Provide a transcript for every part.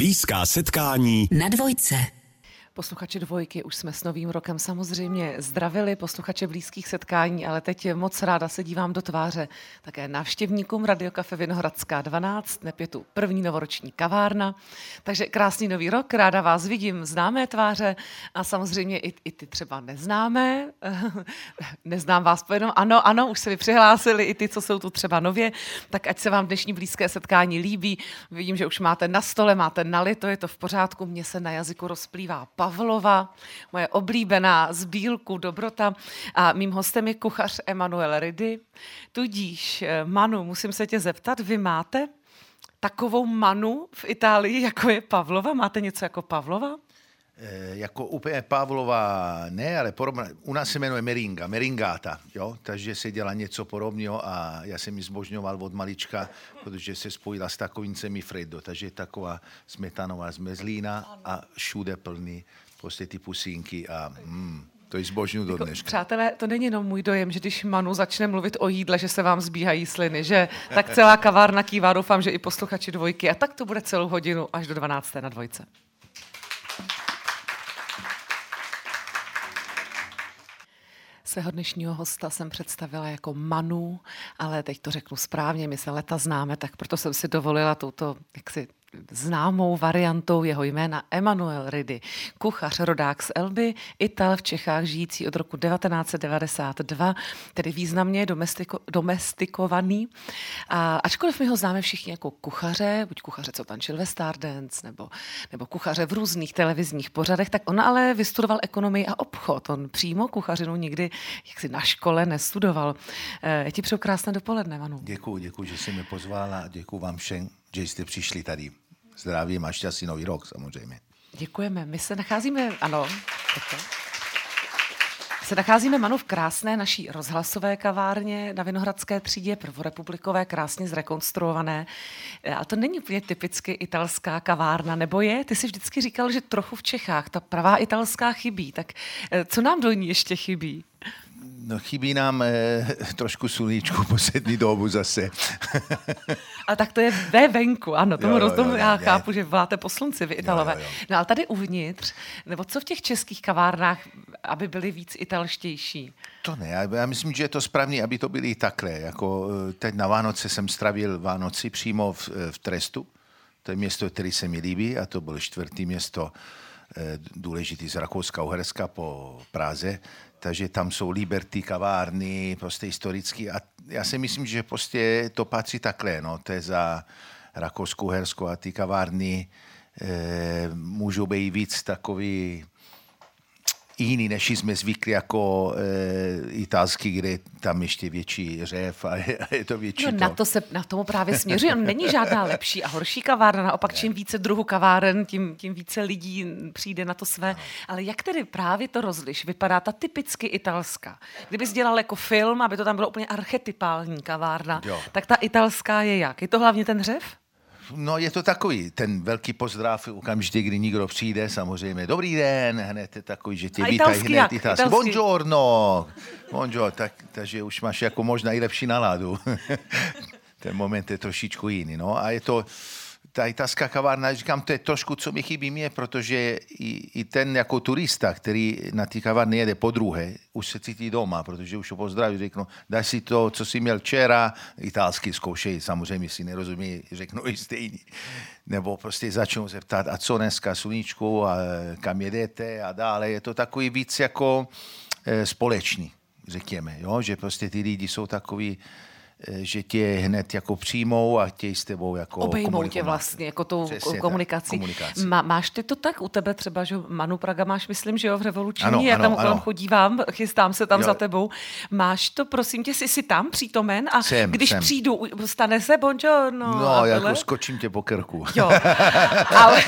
Blízká setkání na dvojce. Posluchači dvojky, už jsme s novým rokem samozřejmě zdravili posluchače blízkých setkání, ale teď moc ráda se dívám do tváře také návštěvníkům Radiokafe Vinohradská 12, nepětu první novoroční kavárna. Takže krásný nový rok, ráda vás vidím, známé tváře a samozřejmě i, i ty třeba neznámé. Neznám vás pojenom, ano, ano, už se mi přihlásili i ty, co jsou tu třeba nově, tak ať se vám dnešní blízké setkání líbí. Vidím, že už máte na stole, máte nalito, je to v pořádku, mně se na jazyku rozplývá Pavlova, moje oblíbená z bílku dobrota. A mým hostem je kuchař Emanuel Ridy. Tudíž, eh, Manu, musím se tě zeptat, vy máte takovou manu v Itálii, jako je Pavlova? Máte něco jako Pavlova? E, jako úplně Pavlova ne, ale podobná, u nás se jmenuje meringa, meringáta, jo? takže se dělá něco podobného a já jsem ji zbožňoval od malička, protože se spojila s takovým semifreddo, takže je taková smetanová zmezlína a všude plný prostě ty pusínky a mm, to je zbožňu do jako, dneška. Přátelé, to není jenom můj dojem, že když Manu začne mluvit o jídle, že se vám zbíhají sliny, že tak celá kavárna kývá, doufám, že i posluchači dvojky a tak to bude celou hodinu až do 12. na dvojce. Svého dnešního hosta jsem představila jako Manu, ale teď to řeknu správně, my se leta známe, tak proto jsem si dovolila touto jaksi známou variantou jeho jména Emanuel Ridy, kuchař, rodák z Elby, Ital v Čechách žijící od roku 1992, tedy významně domestiko, domestikovaný. A ačkoliv my ho známe všichni jako kuchaře, buď kuchaře, co tančil ve Stardance, nebo, nebo kuchaře v různých televizních pořadech, tak on ale vystudoval ekonomii a obchod. On přímo kuchařinu nikdy jaksi na škole nestudoval. Já ti přeju krásné dopoledne, Manu. Děkuji, děkuji, že jsi mě pozvala a děkuji vám všem, že jste přišli tady zdravím a šťastný nový rok samozřejmě. Děkujeme. My se nacházíme, ano, toto. Se nacházíme, Manu, v krásné naší rozhlasové kavárně na Vinohradské třídě, prvorepublikové, krásně zrekonstruované. A to není úplně typicky italská kavárna, nebo je? Ty jsi vždycky říkal, že trochu v Čechách ta pravá italská chybí. Tak eh, co nám do ní ještě chybí? No chybí nám eh, trošku sluníčku poslední dobu zase. a tak to je ve venku, ano, tomu jo, já je. chápu, že voláte po slunci, vy Italové. Jo, jo, jo. No ale tady uvnitř, nebo co v těch českých kavárnách, aby byly víc italštější? To ne, já, já myslím, že je to správný, aby to byly takhle. Jako eh, teď na Vánoce jsem stravil Vánoci přímo v, eh, v Trestu. To je město, které se mi líbí a to bylo čtvrtý město důležitý z Rakouska-Uherska po Praze. Takže tam jsou Liberty, kavárny, prostě historický. A já si myslím, že prostě to patří takhle, no, to je za Rakouskou, Herskou a ty kavárny e, můžou být víc takový jiný, než jsme zvykli jako e, italský, kde tam ještě větší řev a je, a je to větší. No, to. Na, to se, na tomu právě směřuje. Není žádná lepší a horší kavárna. Naopak, čím více druhu kaváren, tím, tím více lidí přijde na to své. No. Ale jak tedy právě to rozliš? Vypadá ta typicky italská. Kdybys dělal jako film, aby to tam bylo úplně archetypální kavárna, jo. tak ta italská je jak? Je to hlavně ten řev? No je to takový, ten velký pozdrav okamžitě, kdy někdo přijde, samozřejmě, dobrý den, hned je takový, že tě vítají hned jak? italsky. Buongiorno, buongiorno, tak, takže už máš jako možná i lepší náladu. ten moment je trošičku jiný, no a je to, ta italská kavárna, říkám, to je trošku, co mi chybí mě, protože i, i ten jako turista, který na ty kavárny jede po druhé, už se cítí doma, protože už ho pozdraví, řeknu, daj si to, co jsi měl včera, italsky zkoušej, samozřejmě si nerozumí, řeknu i stejný. Nebo prostě začnou se ptát, a co dneska sluníčku, a kam jedete a dále. Je to takový víc jako e, společný, řekněme, jo? že prostě ty lidi jsou takový, Eh, že tě hned jako přijmou a chtějí s tebou jako Obejmou tě vlastně, jako tou Přesně komunikací. komunikací. Má, máš ty to tak u tebe třeba, že Manu Praga máš, myslím, že jo, v revoluční, ano, já tam kolem chodívám, chystám se tam jo. za tebou. Máš to, prosím tě, jsi, jsi tam přítomen a jsem, když jsem. přijdu, stane se buongiorno? No, a jako skočím tě po krku. Jo, ale...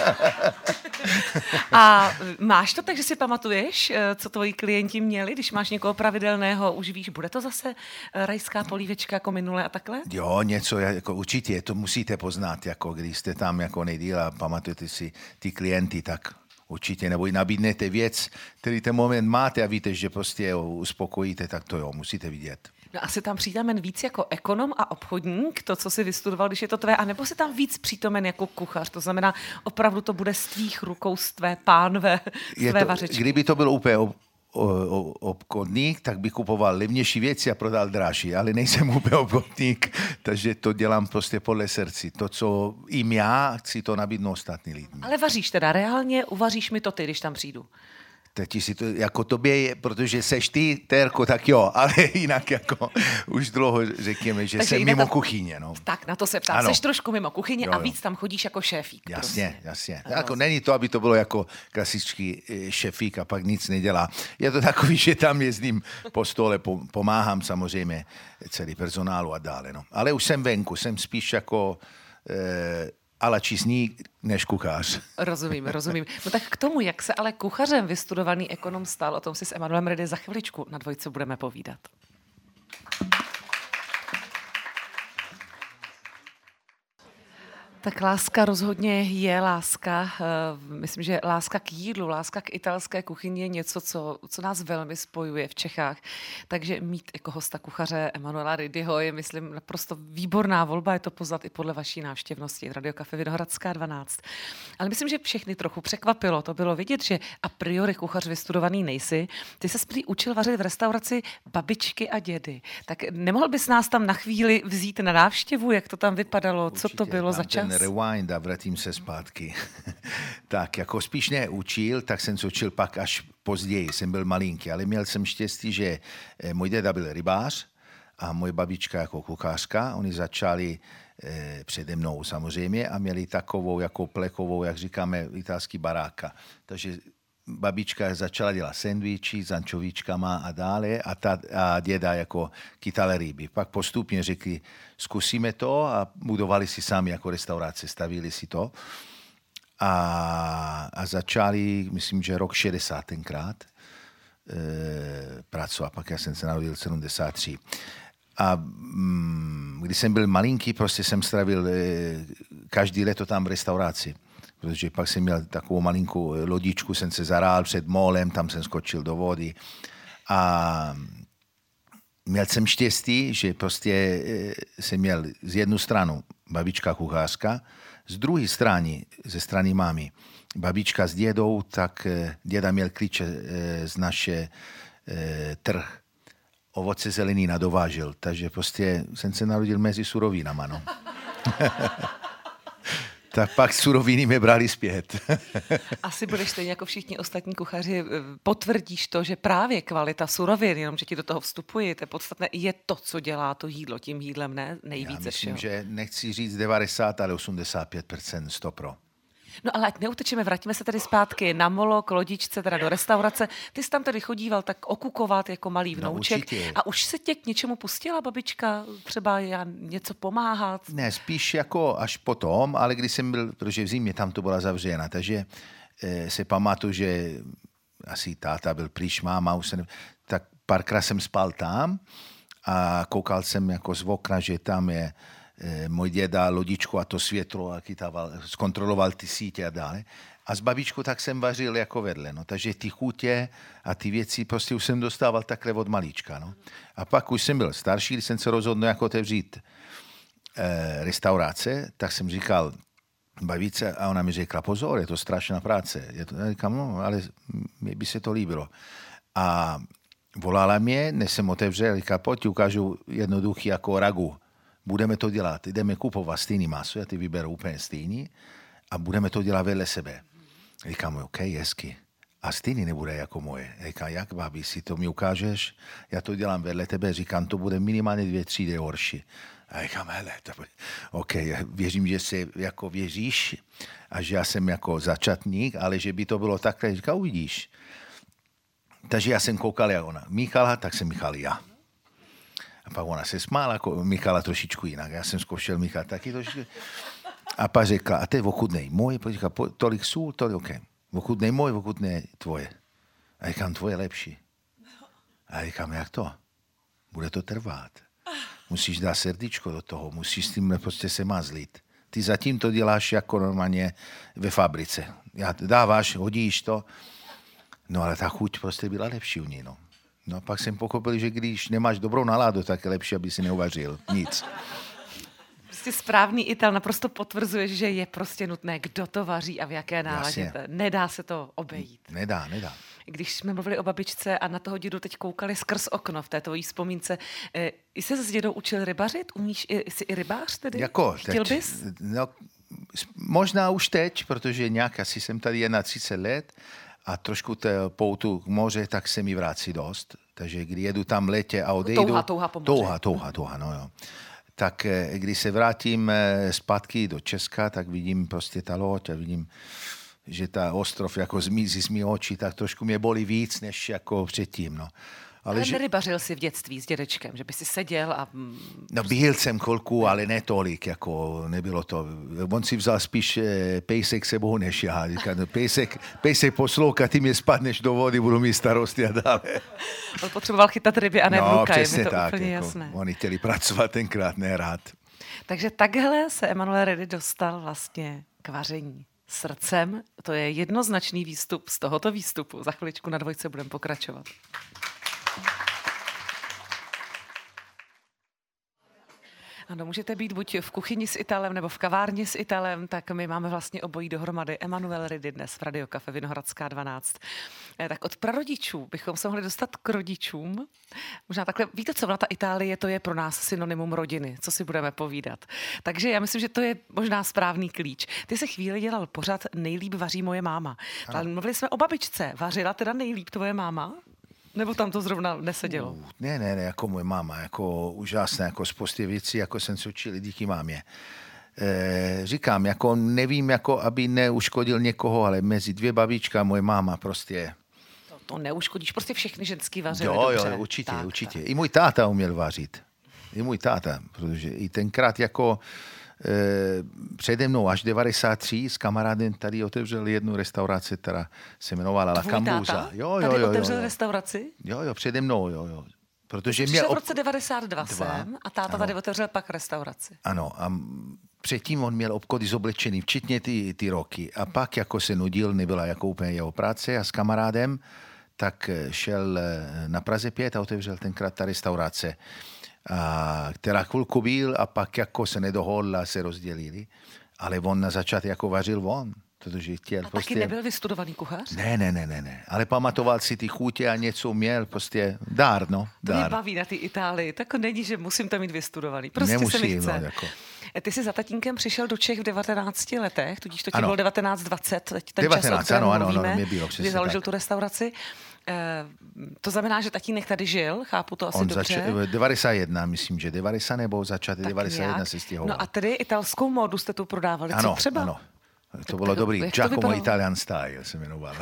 a máš to tak, že si pamatuješ, eh, co tvoji klienti měli, když máš někoho pravidelného, už víš, bude to zase eh, rajská polívečka jako minule a takhle? Jo, něco, jako určitě, to musíte poznat, jako když jste tam jako nejdíl a pamatujete si ty klienty, tak určitě, nebo i nabídnete věc, který ten moment máte a víte, že prostě ho uspokojíte, tak to jo, musíte vidět. No asi tam přítomen víc jako ekonom a obchodník, to, co si vystudoval, když je to tvé, anebo si tam víc přítomen jako kuchař, to znamená, opravdu to bude z tvých rukou, z tvé pánve, z tvé to, vařečky. Kdyby to bylo úplně obchodník, tak bych kupoval levnější věci a prodal dražší, ale nejsem úplně obchodník, takže to dělám prostě podle srdci. To, co jim já, chci to nabídnout ostatní lidem. Ale vaříš teda reálně, uvaříš mi to ty, když tam přijdu teď si to jako tobě, protože seš ty, Terko, tak jo, ale jinak jako už dlouho řekněme, že Takže jsem mimo ta... kuchyně. No. Tak, na to se ptám. Ano. Seš trošku mimo kuchyně jo, jo. a víc tam chodíš jako šéfík. Jasně, prostě. jasně. Ano. Jako není to, aby to bylo jako klasický eh, šéfík a pak nic nedělá. Je to takový, že tam jezdím po stole, pomáhám samozřejmě celý personálu a dále. No. Ale už jsem venku, jsem spíš jako eh, ale čísní než kuchař. Rozumím, rozumím. No tak k tomu, jak se ale kuchařem vystudovaný ekonom stal, o tom si s Emanuelem Redy za chviličku na dvojce budeme povídat. Tak láska rozhodně je láska. Eh, myslím, že láska k jídlu, láska k italské kuchyni je něco, co, co nás velmi spojuje v Čechách. Takže mít jako hosta kuchaře Emanuela Ridyho je, myslím, naprosto výborná volba. Je to poznat i podle vaší návštěvnosti. Radio Cafe Vinohradská 12. Ale myslím, že všechny trochu překvapilo. To bylo vidět, že a priori kuchař vystudovaný nejsi. Ty se spíš učil vařit v restauraci babičky a dědy. Tak nemohl bys nás tam na chvíli vzít na návštěvu, jak to tam vypadalo, Určitě, co to bylo za čas? Rewind a vrátím se zpátky. tak jako spíš neučil, tak jsem se učil pak až později, jsem byl malinký, ale měl jsem štěstí, že eh, můj děda byl rybář a moje babička jako kuchařka, oni začali eh, přede mnou samozřejmě a měli takovou jako plekovou, jak říkáme, italský baráka. Takže babička začala dělat sendviči s ančovíčkama a dále a, ta, a děda jako kytale ryby. Pak postupně řekli, zkusíme to a budovali si sami jako restaurace, stavili si to. A, a začali, myslím, že rok 60 tenkrát e, pracovat. Pak já jsem se narodil v 73. A mm, když jsem byl malinký, prostě jsem stravil e, každý leto tam v restauraci protože pak jsem měl takovou malinkou lodičku, jsem se zarál před molem, tam jsem skočil do vody a měl jsem štěstí, že prostě eh, jsem měl z jednu stranu babička kuchařka, z druhé strany, ze strany mámy, babička s dědou, tak eh, děda měl klíče eh, z naše trh. Ovoce zelenina dovážel, takže prostě jsem se narodil mezi surovinama. No. tak pak suroviny mě brali zpět. Asi budeš stejně jako všichni ostatní kuchaři, eh, potvrdíš to, že právě kvalita surovin, jenom že ti do toho vstupuje, to je podstatné, je to, co dělá to jídlo. Tím jídlem ne nejvíce Já myslím, všeho. že nechci říct 90, ale 85% 100 pro. No ale ať neutečeme, vrátíme se tady zpátky na molo, k lodičce, teda do restaurace. Ty jsi tam tady chodíval tak okukovat jako malý no, vnouček. No, a už se tě k něčemu pustila babička? Třeba já něco pomáhat? Ne, spíš jako až potom, ale když jsem byl, protože v zimě tam to byla zavřena, takže eh, se pamatuju, že asi táta byl pryč, máma už se ne... tak párkrát jsem spal tam a koukal jsem jako z okna, že tam je Eh, můj děda lodičku a to světlo a kytával, zkontroloval ty sítě a dále. A s babičkou tak jsem vařil jako vedle. No. Takže ty chutě a ty věci prostě už jsem dostával takhle od malička. No. A pak už jsem byl starší, když jsem se rozhodl jako otevřít eh, restaurace, tak jsem říkal babice a ona mi řekla, pozor, je to strašná práce. Je to, já říkám, no, ale mi by se to líbilo. A volala mě, než jsem otevřel, říkala, pojď, ukážu jednoduchý jako ragu budeme to dělat, jdeme kupovat stejný maso, já ty vyberu úplně stejný a budeme to dělat vedle sebe. Říkám, OK, hezky. A stejný nebude jako moje. Říká, jak babi, si to mi ukážeš? Já to dělám vedle tebe. Říkám, to bude minimálně dvě třídy horší. A říkám, hele, to bude... OK, věřím, že se jako věříš a že já jsem jako začatník, ale že by to bylo takhle. Říká, uvidíš. Takže já jsem koukal, jak ona míchala, tak jsem míchal já. A pak ona se smála, jako Michala trošičku jinak. Já jsem zkoušel Michal taky trošičku. A pak řekla, a to je ochutnej můj, říká, tolik sůl, tolik, OK. Ochutnej můj, ochutnej tvoje. A říkám, tvoje lepší. A říkám, jak to? Bude to trvat. Musíš dát srdíčko do toho, musíš s tím prostě se mazlit. Ty zatím to děláš jako normálně ve fabrice. Já dáváš, hodíš to, no ale ta chuť prostě byla lepší u ní, no. No pak jsem pochopil, že když nemáš dobrou náladu, tak je lepší, aby si neuvařil nic. Prostě správný Ital naprosto potvrzuje, že je prostě nutné, kdo to vaří a v jaké náladě. Nedá se to obejít. Nedá, nedá. Když jsme mluvili o babičce a na toho dědu teď koukali skrz okno v té tvojí vzpomínce, eh, i se s dědou učil rybařit? Umíš, jsi i rybář tedy? Jako, Chtěl teď, bys? No, možná už teď, protože nějak asi jsem tady jen na 30 let a trošku té poutu k moře, tak se mi vrací dost. Takže když jedu tam letě a odejdu... Touha, touha po moře. Touha, touha, touha, no jo. Tak eh, když se vrátím eh, zpátky do Česka, tak vidím prostě ta loď a vidím že ta ostrov jako zmizí z mých očí, tak trošku mě bolí víc, než jako předtím. No. Ale, ale že... nerybařil jsi v dětství s dědečkem, že by si seděl a... No byl jsem chvilku, ale ne tolik, jako nebylo to. On si vzal spíš eh, pejsek sebou než já. Říká, no, pejsek, pejsek poslouchá, ty mě spadneš do vody, budu mít starosti a dále. On potřeboval chytat ryby a ne no, ruka, je mi to tak, úplně jako, jasné. Oni chtěli pracovat tenkrát, ne rád. Takže takhle se Emanuel Redy dostal vlastně k vaření srdcem. To je jednoznačný výstup z tohoto výstupu. Za chviličku na dvojce budeme pokračovat. Ano, můžete být buď v kuchyni s Italem nebo v kavárně s Italem, tak my máme vlastně obojí dohromady. Emanuel Ridy dnes v Radio Cafe Vinohradská 12. Eh, tak od prarodičů bychom se mohli dostat k rodičům. Možná takhle, víte co, ta Itálie, to je pro nás synonymum rodiny, co si budeme povídat. Takže já myslím, že to je možná správný klíč. Ty se chvíli dělal pořád nejlíp vaří moje máma. Ale mluvili jsme o babičce. Vařila teda nejlíp tvoje máma? Nebo tam to zrovna nesedělo? Uh, ne, ne, ne, jako moje máma, jako úžasné, jako spousty věcí, jako jsem se učil díky mámě. E, říkám, jako nevím, jako aby neuškodil někoho, ale mezi dvě babička moje máma prostě to, to neuškodíš, prostě všechny ženský vařily Jo, dobře. jo, určitě, tak, určitě. Tak. I můj táta uměl vařit. I můj táta, protože i tenkrát jako přede mnou až 93 s kamarádem tady otevřel jednu restauraci, která se jmenovala La Cambuza. Jo, jo, tady jo, otevřel jo, restauraci? Jo, jo, přede mnou, jo, jo. Protože měl... v roce 92 dva, jsem a táta ano. tady otevřel pak restauraci. Ano, a předtím on měl obchody zoblečený, včetně ty, ty roky. A pak jako se nudil, nebyla jako úplně jeho práce a s kamarádem, tak šel eh, na Praze 5 a otevřel tenkrát ta restaurace která chvilku byl a pak jako se nedohodla a se rozdělili. Ale on na začátku jako vařil on. Protože chtěl a prostě... taky nebyl vystudovaný kuchař? Ne, ne, ne, ne, ne. Ale pamatoval si ty chutě a něco měl, prostě dár, no. Dár. To mě baví na ty Itálii. Tak není, že musím tam mít vystudovaný. Prostě Nemusí, se mi chce. No, jako. Ty jsi za tatínkem přišel do Čech v 19 letech, tudíž to ti bylo 1920, teď ten 19, čas, o ano, ano, ano, mě bylo, kdy založil tak. tu restauraci. Eh, to znamená, že tatínek tady žil, chápu to asi On dobře. Zač- 91, myslím, že 90 nebo začátek 91 nějak. se stěhoval. No a tedy italskou módu jste tu prodávali, ano, co třeba? Ano, to bylo dobrý. Giacomo Italian Style se jmenoval.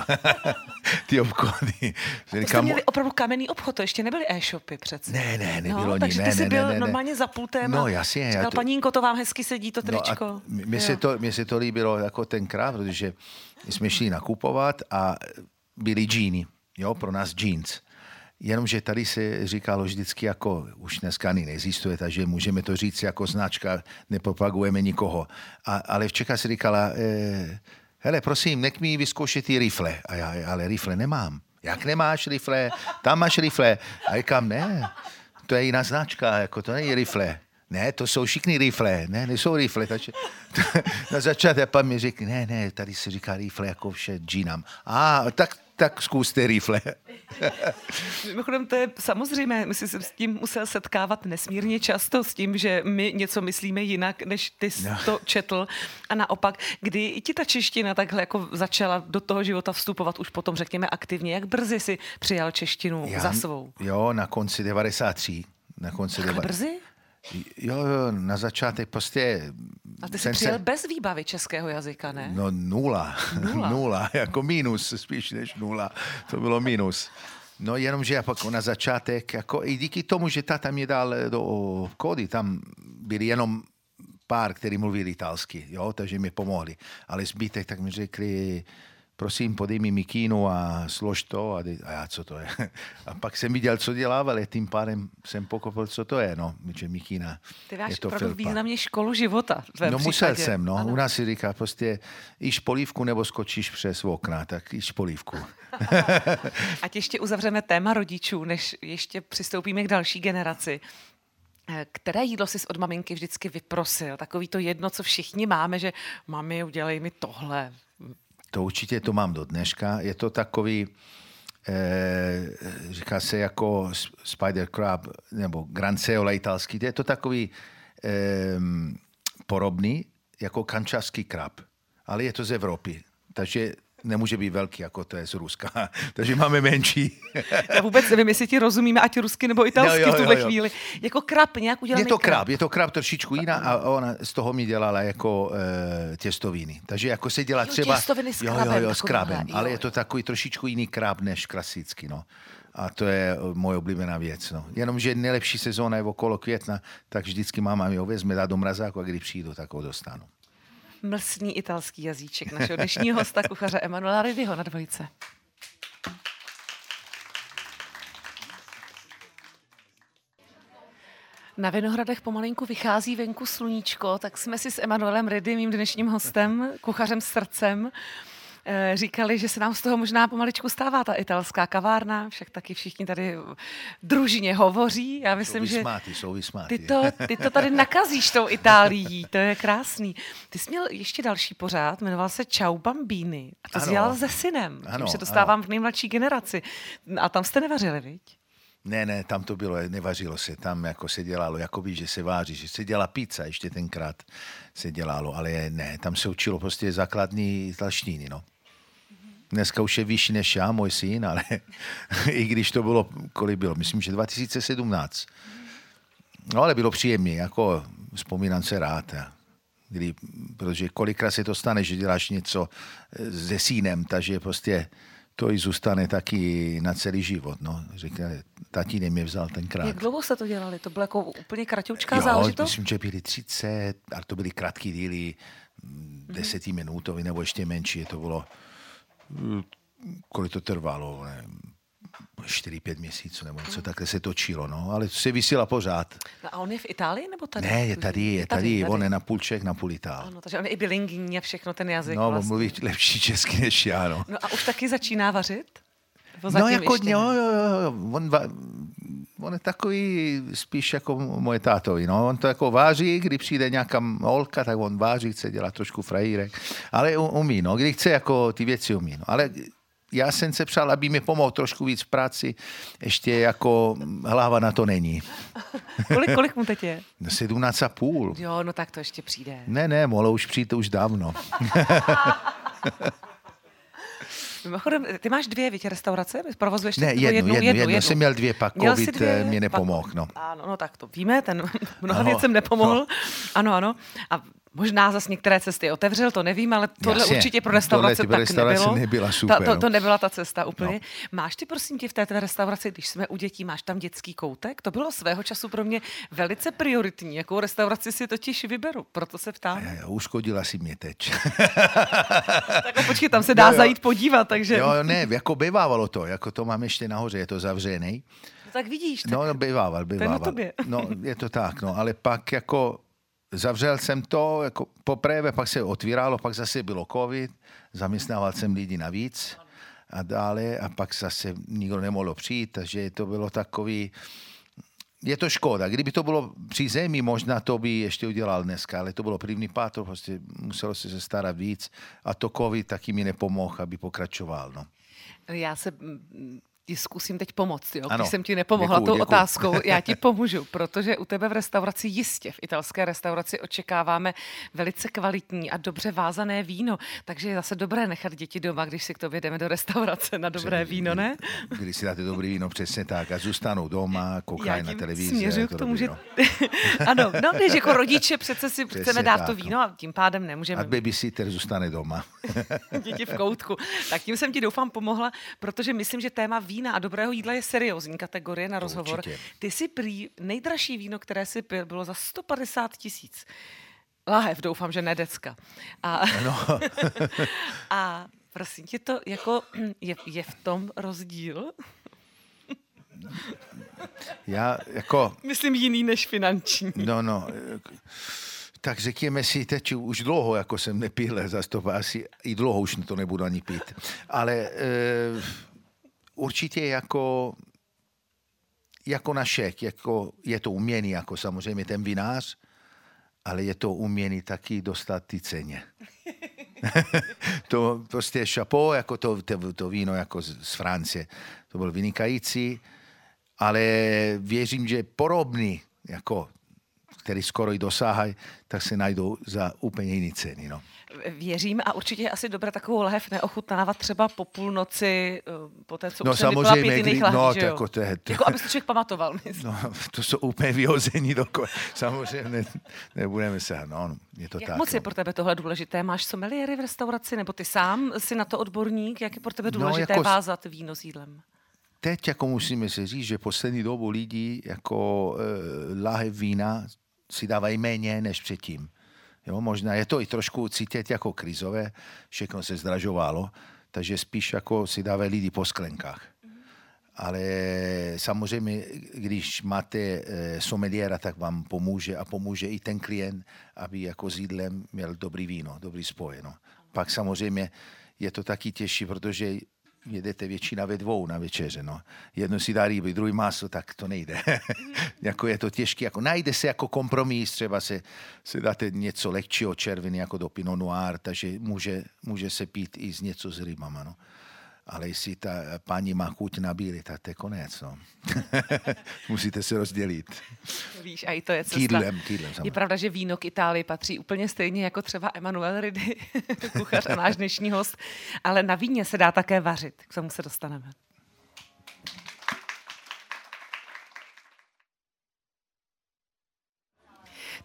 Ty obchody. To jste měli opravdu kamenný obchod, to ještě nebyly e-shopy přece. Ne, ne, nebylo no, ni, Takže ty ne, jsi ne, byl ne, ne, normálně za pultem no, jasně, říkal, to... panínko, to vám hezky sedí, to tričko. No mně, se to, mně se to líbilo jako tenkrát, protože jsme šli nakupovat a byly džíny jo, pro nás jeans. Jenomže tady se říkalo vždycky jako, už dneska ani neexistuje, takže můžeme to říct jako značka, nepropagujeme nikoho. A, ale v Čechách se říkala, eh, hele, prosím, nech mi vyzkoušet ty rifle. A já, ale rifle nemám. Jak nemáš rifle? Tam máš rifle. A říkám, ne, to je jiná značka, jako to není rifle. Ne, to jsou všichni rifle. Ne, nejsou rifle. Takže, na začátku pan mi řekl, ne, ne, tady se říká rifle jako vše džínám. A tak tak zkuste rifle. Mimochodem, to je samozřejmě, my jsi se s tím musel setkávat nesmírně často, s tím, že my něco myslíme jinak, než ty jsi no. to četl. A naopak, kdy i ti ta čeština takhle jako začala do toho života vstupovat už potom, řekněme, aktivně, jak brzy si přijal češtinu Já, za svou? Jo, na konci 93. Na konci Takhle 90... brzy? Jo, jo, na začátek prostě... A ty jsi přijel se... bez výbavy českého jazyka, ne? No nula. Nula. nula, jako minus spíš než nula. To bylo minus. No jenom, že pak na začátek, jako i díky tomu, že tata mě dal do kody, tam byli jenom pár, kteří mluvili italsky, jo, takže mi pomohli. Ale zbytek tak mi řekli, prosím, podej mi mikínu a slož to. A, a já, co to je? A pak jsem viděl, co dělával, ale tím pádem jsem pokopil, co to je, no, že mikína. Ty máš je to opravdu významně školu života. No případě. musel jsem, no. Ano. U nás si říká prostě, již polívku nebo skočíš přes okna, tak již polívku. Ať ještě uzavřeme téma rodičů, než ještě přistoupíme k další generaci. Které jídlo jsi od maminky vždycky vyprosil? Takový to jedno, co všichni máme, že mami, udělej mi tohle. To určitě to mám do dneška. Je to takový, eh, říká se jako spider crab nebo granceola italský. Je to takový eh, podobný jako kančarský krab, ale je to z Evropy. Takže nemůže být velký, jako to je z Ruska. Takže máme menší. Já vůbec nevím, jestli ti rozumíme, ať rusky nebo italsky jo, jo, v tuhle jo, jo. chvíli. Jako krab nějak udělaný Je to krab, je to krab trošičku jiná a ona z toho mi dělala jako e, těstoviny. Takže jako se dělá třeba... Těstoviny s krabem. Jo, jo, jo, s krabem, jo. ale je to takový trošičku jiný krab než klasický, no. A to je moje oblíbená věc. No. Jenomže nejlepší sezóna je okolo května, tak vždycky máma mi ho vezme, dá do mrazáku a když přijdu, tak ho dostanu mlsný italský jazyček našeho dnešního hosta, kuchaře Emanuela Riviho na dvojice. Na Vinohradech pomalinku vychází venku sluníčko, tak jsme si s Emanuelem Ridy, mým dnešním hostem, kuchařem srdcem, říkali, že se nám z toho možná pomaličku stává ta italská kavárna, však taky všichni tady družině hovoří. Já myslím, jsou že jsou. Ty, to, ty to tady nakazíš tou Itálií, to je krásný. Ty jsi měl ještě další pořád, jmenoval se Ciao Bambini a to ano. jsi dělal se synem, ano, tím se dostávám ano. v nejmladší generaci. A tam jste nevařili, viď? Ne, ne, tam to bylo, nevařilo se, tam jako se dělalo, jakoby, že se váří, že se dělá pizza, ještě tenkrát se dělalo, ale ne, tam se učilo prostě základní italštiny, no. Dneska už je vyšší než já, můj syn, ale i když to bylo, kolik bylo, myslím, že 2017. No ale bylo příjemné, jako vzpomínám se rád. Kdy, protože kolikrát se to stane, že děláš něco se sínem, takže prostě to i zůstane taky na celý život. No. Řekne, tatínek mě vzal tenkrát. Jak dlouho se to dělali? To bylo jako úplně kratoučká záležitost? myslím, že byly 30, ale to byly krátké díly, desetiminutový nebo ještě menší. To bylo kolik to trvalo, ne, 4-5 měsíců nebo něco, takhle se točilo, no, ale se vysílá pořád. No a on je v Itálii nebo tady? Ne, je tady, je tady, tady, tady. on je na půl Čech, na půl Itál. Ano, takže on je i bilingní a všechno ten jazyk No, vlastně. on mluví lepší česky než já, no. No a už taky začíná vařit? No jako, jo, jo, jo, on, va, on je takový spíš jako moje tátovi, no. On to jako váží, kdy přijde nějaká holka, tak on váží, chce dělat trošku frajírek, ale umí, no. Kdy chce, jako ty věci umí, no. Ale já jsem se přál, aby mi pomohl trošku víc v práci, ještě jako hlava na to není. kolik, kolik mu teď je? 17 a půl. Jo, no tak to ještě přijde. Ne, ne, mohlo už přijít to už dávno. Mimochodem, ty máš dvě, víte, restaurace? Provozuješ ne, jednu, jednu, jednu, jednu, jednu. jednu. jsem měl dvě, pak měl covid dvě, mě nepomohl. No. Ano, no tak to víme, ten mnoha věcem nepomohl. No. Ano, ano. A Možná zase některé cesty otevřel, to nevím, ale tohle Jasně, určitě pro restaurace tak restaurace nebylo. nebyla super, ta, to, no. to nebyla ta cesta úplně. No. Máš ty prosím tě v té restauraci, když jsme u dětí, máš tam dětský koutek? To bylo svého času pro mě velice prioritní. Jakou restauraci si totiž vyberu, proto se ptám. Já, já, uškodila si mě teď. tak počkej, tam se dá jo, jo. zajít podívat, takže... Jo, ne, jako bývávalo to, jako to mám ještě nahoře, je to zavřený. No, tak vidíš. Tak... No, no bývával, bývával. To je na tobě. no, je to tak, no, ale pak jako zavřel jsem to, jako poprvé, pak se otvíralo, pak zase bylo covid, zaměstnával jsem lidi navíc a dále a pak zase nikdo nemohl přijít, takže to bylo takový, je to škoda. Kdyby to bylo při zemi, možná to by ještě udělal dneska, ale to bylo první pátro, prostě muselo se starat víc a to covid taky mi nepomohl, aby pokračoval. No. Já se ti zkusím teď pomoct, jo? Když jsem ti nepomohla děkuju, tou děkuju. otázkou, já ti pomůžu, protože u tebe v restauraci jistě, v italské restauraci očekáváme velice kvalitní a dobře vázané víno, takže je zase dobré nechat děti doma, když si k tobě jdeme do restaurace na dobré Před, víno, ne? Když si dáte dobré víno, přesně tak, a zůstanou doma, koukají na televizi. Směřuju k tomu, že... ano, no, když jako rodiče přece si přesně chceme dát tak, to víno no. a tím pádem nemůžeme. A babysitter zůstane doma. děti v koutku. Tak tím jsem ti doufám pomohla, protože myslím, že téma vína vína a dobrého jídla je seriózní kategorie na rozhovor. Určitě. Ty si prý nejdražší víno, které si pil, bylo za 150 tisíc. Lahev, doufám, že ne decka. A, no. a Prosím tě, to jako je, je v tom rozdíl? Já jako... Myslím jiný než finanční. No, no. Tak řekněme si, teď už dlouho jako jsem nepil, za to asi i dlouho už to nebudu ani pít. Ale e, určitě jako jako našek, jako je to umění, jako samozřejmě ten vinář, ale je to umění taky dostat ty ceně. to prostě šapo, jako to, to, to víno jako z, z Francie. To byl vynikající, ale věřím, že podobný, jako, který skoro i dosáhají, tak se najdou za úplně jiné ceny. No věřím a určitě je asi dobré takovou lahev neochutnávat třeba po půlnoci, eh, po té, co no, už samozřejmě, pět jiných no, jo? Jako, to je, to... jako aby se člověk pamatoval. No, to jsou úplně vyhození do Samozřejmě ne, nebudeme se, no, je to Jak tak. moc no. je pro tebe tohle důležité? Máš someliery v restauraci, nebo ty sám si na to odborník? Jak je pro tebe no, důležité no, jako... vázat víno s jídlem? Teď jako musíme se říct, že poslední dobu lidi jako uh, lahev vína si dávají méně než předtím. Jo, možná je to i trošku cítit jako krizové, všechno se zdražovalo, takže spíš jako si dávají lidi po sklenkách. Ale samozřejmě, když máte eh, someliéra, tak vám pomůže a pomůže i ten klient, aby jako s jídlem měl dobrý víno, dobrý spoj. No. Pak samozřejmě je to taky těžší, protože jedete většina ve dvou na večeře. No. Jedno si dá ryby, druhý maso, tak to nejde. jako je to těžké. Jako najde se jako kompromis, třeba se, se dáte něco lehčího červený jako do Pinot Noir, takže může, může se pít i z něco s rybama. No ale jestli ta paní má chuť na bílý, tak to je konec. No. Musíte se rozdělit. Víš, a i to je cesta. Kýdlem, kýdlem, je pravda, že víno k Itálii patří úplně stejně jako třeba Emanuel Ridy, kuchař a náš dnešní host, ale na víně se dá také vařit. K tomu se dostaneme.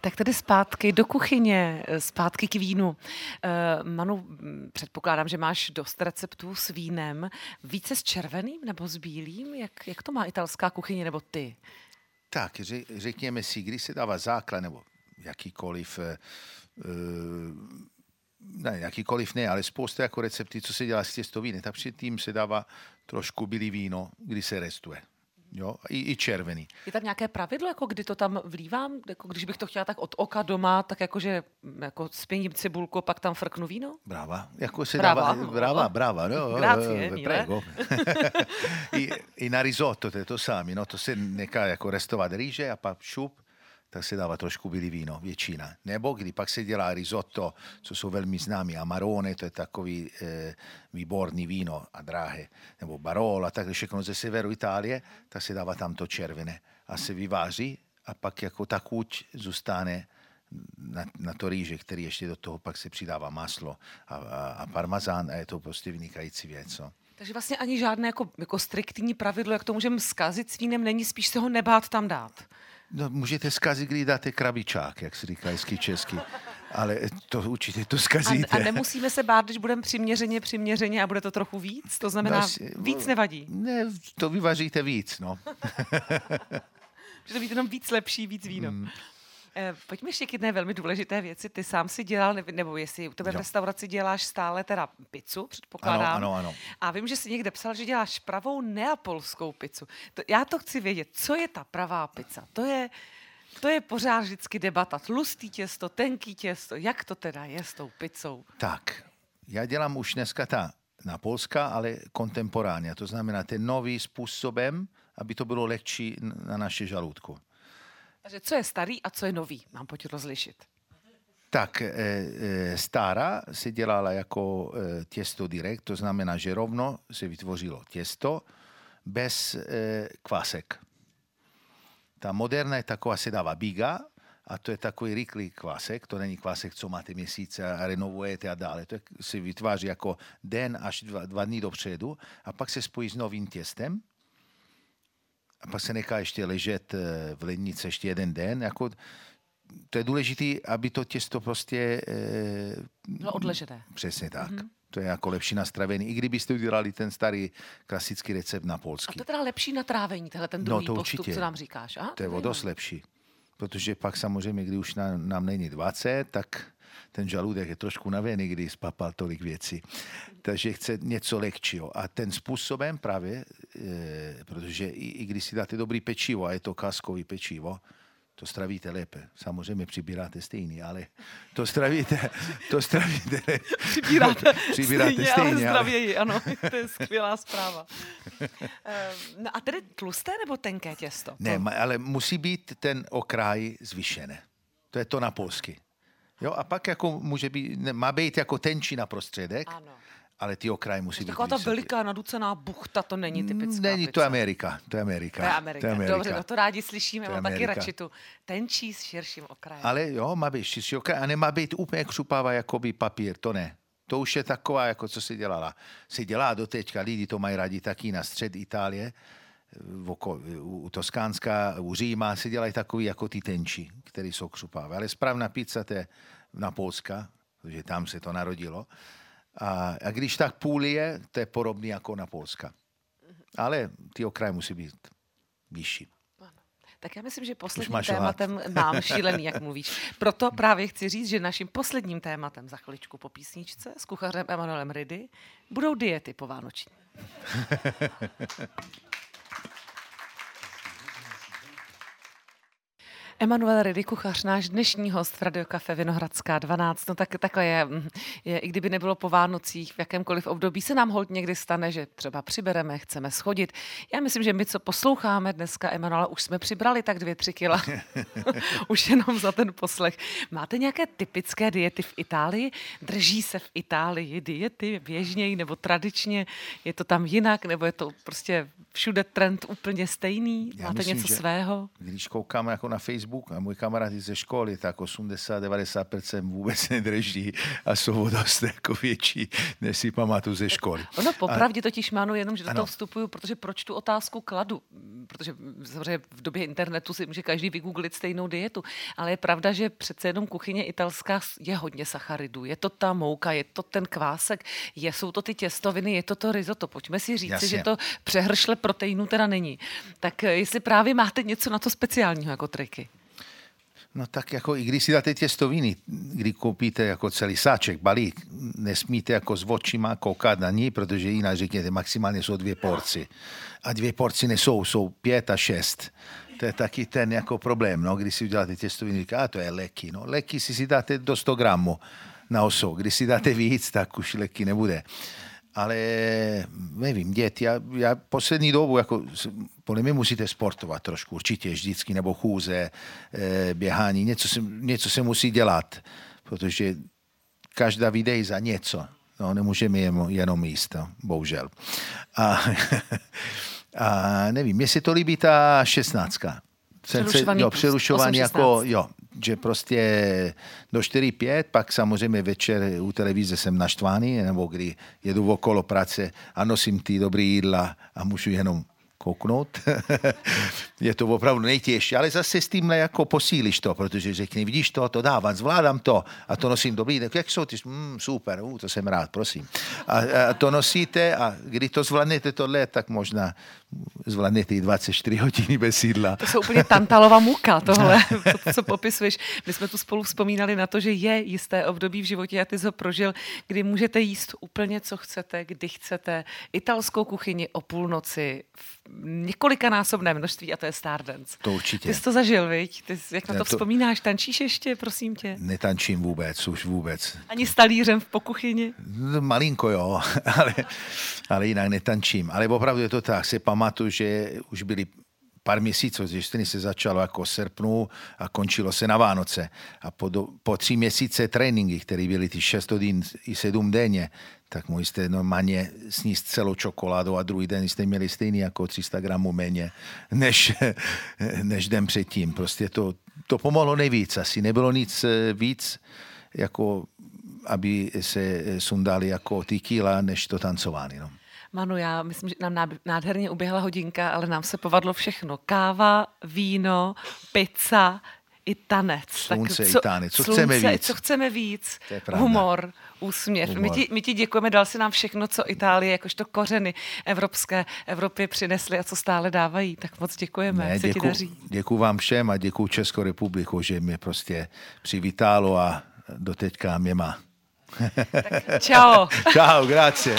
Tak tedy zpátky do kuchyně, zpátky k vínu. Eh, Manu, předpokládám, že máš dost receptů s vínem. Více s červeným nebo s bílým? Jak, jak to má italská kuchyně nebo ty? Tak, řekněme si, když se dává základ nebo jakýkoliv uh, ne, jakýkoliv ne, ale spousta jako recepty, co se dělá s těstoviny, tak předtím se dává trošku bílý víno, kdy se restuje. Jo, i, i červený. Je tam nějaké pravidlo, jako kdy to tam vlívám? Jako když bych to chtěla tak od oka doma, tak jakože jako spěním cibulku, pak tam frknu víno? Bráva. Jako se brava. dává, bráva, bráva. No, Grazie, prego. I, I na risotto to je to samé. No, to se nechá jako restovat rýže a pak šup tak se dává trošku bílý víno, většina. Nebo kdy pak se dělá risotto, co jsou velmi známí, amarone, to je takový e, výborný víno a drahé, nebo barola, tak všechno ze severu Itálie, tak se dává tam to červené a se vyváří a pak jako ta kuť zůstane na, na to rýže, který ještě do toho pak se přidává maslo a, a, a parmazán a je to prostě vynikající věc. No. Takže vlastně ani žádné jako, jako striktní pravidlo, jak to můžeme zkazit s vínem, není spíš se ho nebát tam dát. No, můžete zkazit, když dáte krabičák, jak se říká hezky česky. Ale to určitě to zkazíte. A, a nemusíme se bát, když budeme přiměřeně, přiměřeně a bude to trochu víc? To znamená, no, víc nevadí? Ne, to vyvaříte víc, no. Že to být jenom víc lepší, víc víno. Mm. Eh, pojďme ještě k jedné velmi důležité věci. Ty sám si dělal, nebo jestli u tebe v restauraci děláš stále teda pizzu, předpokládám. Ano, ano, ano. A vím, že jsi někde psal, že děláš pravou neapolskou pizzu. To, já to chci vědět, co je ta pravá pizza? To je, to je pořád vždycky debata. Tlustý těsto, tenký těsto. Jak to teda je s tou pizzou? Tak, já dělám už dneska ta na Polska, ale kontemporálně. To znamená ten nový způsobem, aby to bylo lehčí na naše žaludku. Takže co je starý a co je nový? Mám pojď rozlišit. Tak e, e, stará se dělala jako e, těsto direkt, to znamená, že rovno se vytvořilo těsto bez kvásek. Ta moderna je taková, se dává biga, a to je takový rychlý kvásek, to není kvásek, co máte měsíce a renovujete a dále. To se vytváří jako den až dva, dva dny dopředu a pak se spojí s novým těstem a pak se nechá ještě ležet eh, v lednici ještě jeden den. Jako, to je důležité, aby to těsto prostě... Eh, Bylo odležené. Přesně tak. Mm-hmm. To je jako lepší na stravení. I kdybyste udělali ten starý klasický recept na polský. A to je teda lepší na trávení, tenhle ten no, druhý no, to postup, určitě. co nám říkáš. Aha, to je o dost lepší. Protože pak samozřejmě, když už nám, nám není 20, tak ten žaludek je trošku navený, když spapal tolik věcí. Takže chce něco lehčího. A ten způsobem právě, e, protože i, i když si dáte dobrý pečivo, a je to kaskový pečivo, to stravíte lépe. Samozřejmě přibíráte stejný, ale to stravíte, to stravíte Přibíráte, přibíráte stejně, stejně, ale zdravěji, ale... ano, to je skvělá zpráva. No a tedy tlusté nebo tenké těsto? Ne, ale musí být ten okraj zvyšený. To je to na polsky. Jo, a pak jako může být, má být jako tenčí na prostředek. Ano ale ty okraje musí být Taková ta veliká naducená buchta, to není typická Není, to je Amerika. To je Amerika. To je Amerika. To je Amerika. Dobře, no to rádi slyšíme, mám taky radši tu tenčí s širším okrajem. Ale jo, má být širší okraj a nemá být úplně křupavá jako by papír, to ne. To už je taková, jako co si dělala. Si dělá do teďka, lidi to mají rádi taky na střed Itálie, oko, u Toskánska, u Říma si dělají takový jako ty tenči, které jsou křupavé. Ale správná pizza to je na Polska, protože tam se to narodilo. A, a když tak půl je, to je podobný jako na Polska. Ale ty okraje musí být vyšší. Tak já myslím, že posledním tématem mám šílený, jak mluvíš. Proto právě chci říct, že naším posledním tématem za chviličku po písničce s kuchařem Emanuelem Ridy budou diety po Vánoční. Emanuel Redy, kuchař, náš dnešní host v Radio Cafe Vinohradská 12. No tak takhle je, je, i kdyby nebylo po Vánocích, v jakémkoliv období se nám hodně někdy stane, že třeba přibereme, chceme schodit. Já myslím, že my, co posloucháme dneska Emanuela, už jsme přibrali tak dvě, tři kila. už jenom za ten poslech. Máte nějaké typické diety v Itálii? Drží se v Itálii diety běžněji nebo tradičně? Je to tam jinak nebo je to prostě všude trend úplně stejný? Já Máte myslím, něco svého? Když koukáme jako na Facebook, Facebook a můj kamarádi ze školy, tak 80-90% vůbec nedrží a jsou dost jako větší, než si pamatuju ze školy. Ono popravdě a... totiž máno jenom, že do ano. toho vstupuju, protože proč tu otázku kladu? Protože samozřejmě v době internetu si může každý vygooglit stejnou dietu, ale je pravda, že přece jenom kuchyně italská je hodně sacharidů. Je to ta mouka, je to ten kvásek, je, jsou to ty těstoviny, je to to risotto. Pojďme si říct, že to přehršle proteinů teda není. Tak jestli právě máte něco na to speciálního jako triky. No tak jako i když si dáte těstoviny, kdy koupíte jako celý sáček, balík, nesmíte jako s očima koukat na ní, protože jinak řekněte, maximálně jsou dvě porci. A dvě porci nesou, jsou pět a šest. To je taky ten jako problém, no, když si uděláte těstoviny, říká, a to je leky. No, leky si si dáte do 100 gramů na oso. Když si dáte víc, tak už leky nebude ale nevím, dět, já, já poslední dobu, jako, podle mě musíte sportovat trošku, určitě vždycky, nebo chůze, e, běhání, něco se, něco se musí dělat, protože každá vyjde za něco. No, nemůžeme jenom jíst, no, bohužel. A, a nevím, jestli to líbí ta šestnáctka. Přerušovaný, jo, přerušování jako, jo, že prostě do 4-5, pak samozřejmě večer u televize jsem naštvaný, nebo kdy jedu okolo práce a nosím ty dobré jídla a můžu jenom kouknout. je to opravdu nejtěžší, ale zase s tímhle jako posílíš to, protože řekni, vidíš to, to dávám, zvládám to a to nosím dobrý, jak jsou ty, mm, super, uh, to jsem rád, prosím. A, a, to nosíte a když to zvládnete tohle, tak možná zvládnete i 24 hodiny bez sídla. To jsou úplně tantalová muka, tohle, to, co popisuješ. My jsme tu spolu vzpomínali na to, že je jisté období v životě, a ty jsi ho prožil, kdy můžete jíst úplně, co chcete, kdy chcete, italskou kuchyni o půlnoci, v několikanásobné množství a to je Stardance. To určitě. Ty jsi to zažil, viď? Ty jsi, jak na to, to vzpomínáš? Tančíš ještě, prosím tě? Netančím vůbec, už vůbec. Ani s talířem v pokuchyni? No, malinko jo, ale, ale jinak netančím. Ale opravdu je to tak, si pamatuju, že už byli pár měsíců, že se začalo jako srpnu a končilo se na Vánoce. A po, do, po tři měsíce tréninky, které byly ty 6 hodin i 7 denně, tak mohli jste normálně sníst celou čokoládu a druhý den jste měli stejný jako 300 gramů méně než, než den předtím. Prostě to, to pomohlo nejvíc. Asi nebylo nic eh, víc, jako aby se sundali jako ty kýla, než to tancování. No. Manu, já myslím, že nám nádherně uběhla hodinka, ale nám se povadlo všechno. Káva, víno, pizza, i tanec. Slunce, tak co, i tanec. Co slunce, chceme víc? Co chceme víc? Humor, úsměv. Humor. My, ti, my ti děkujeme, dal si nám všechno, co Itálie, jakožto kořeny evropské Evropy přinesly a co stále dávají. Tak moc děkujeme, ne, děku, ti daří. Děkuji vám všem a děkuji Českou republiku, že mě prostě přivítalo a doteďka mě má. Tak čau. čau, grazie.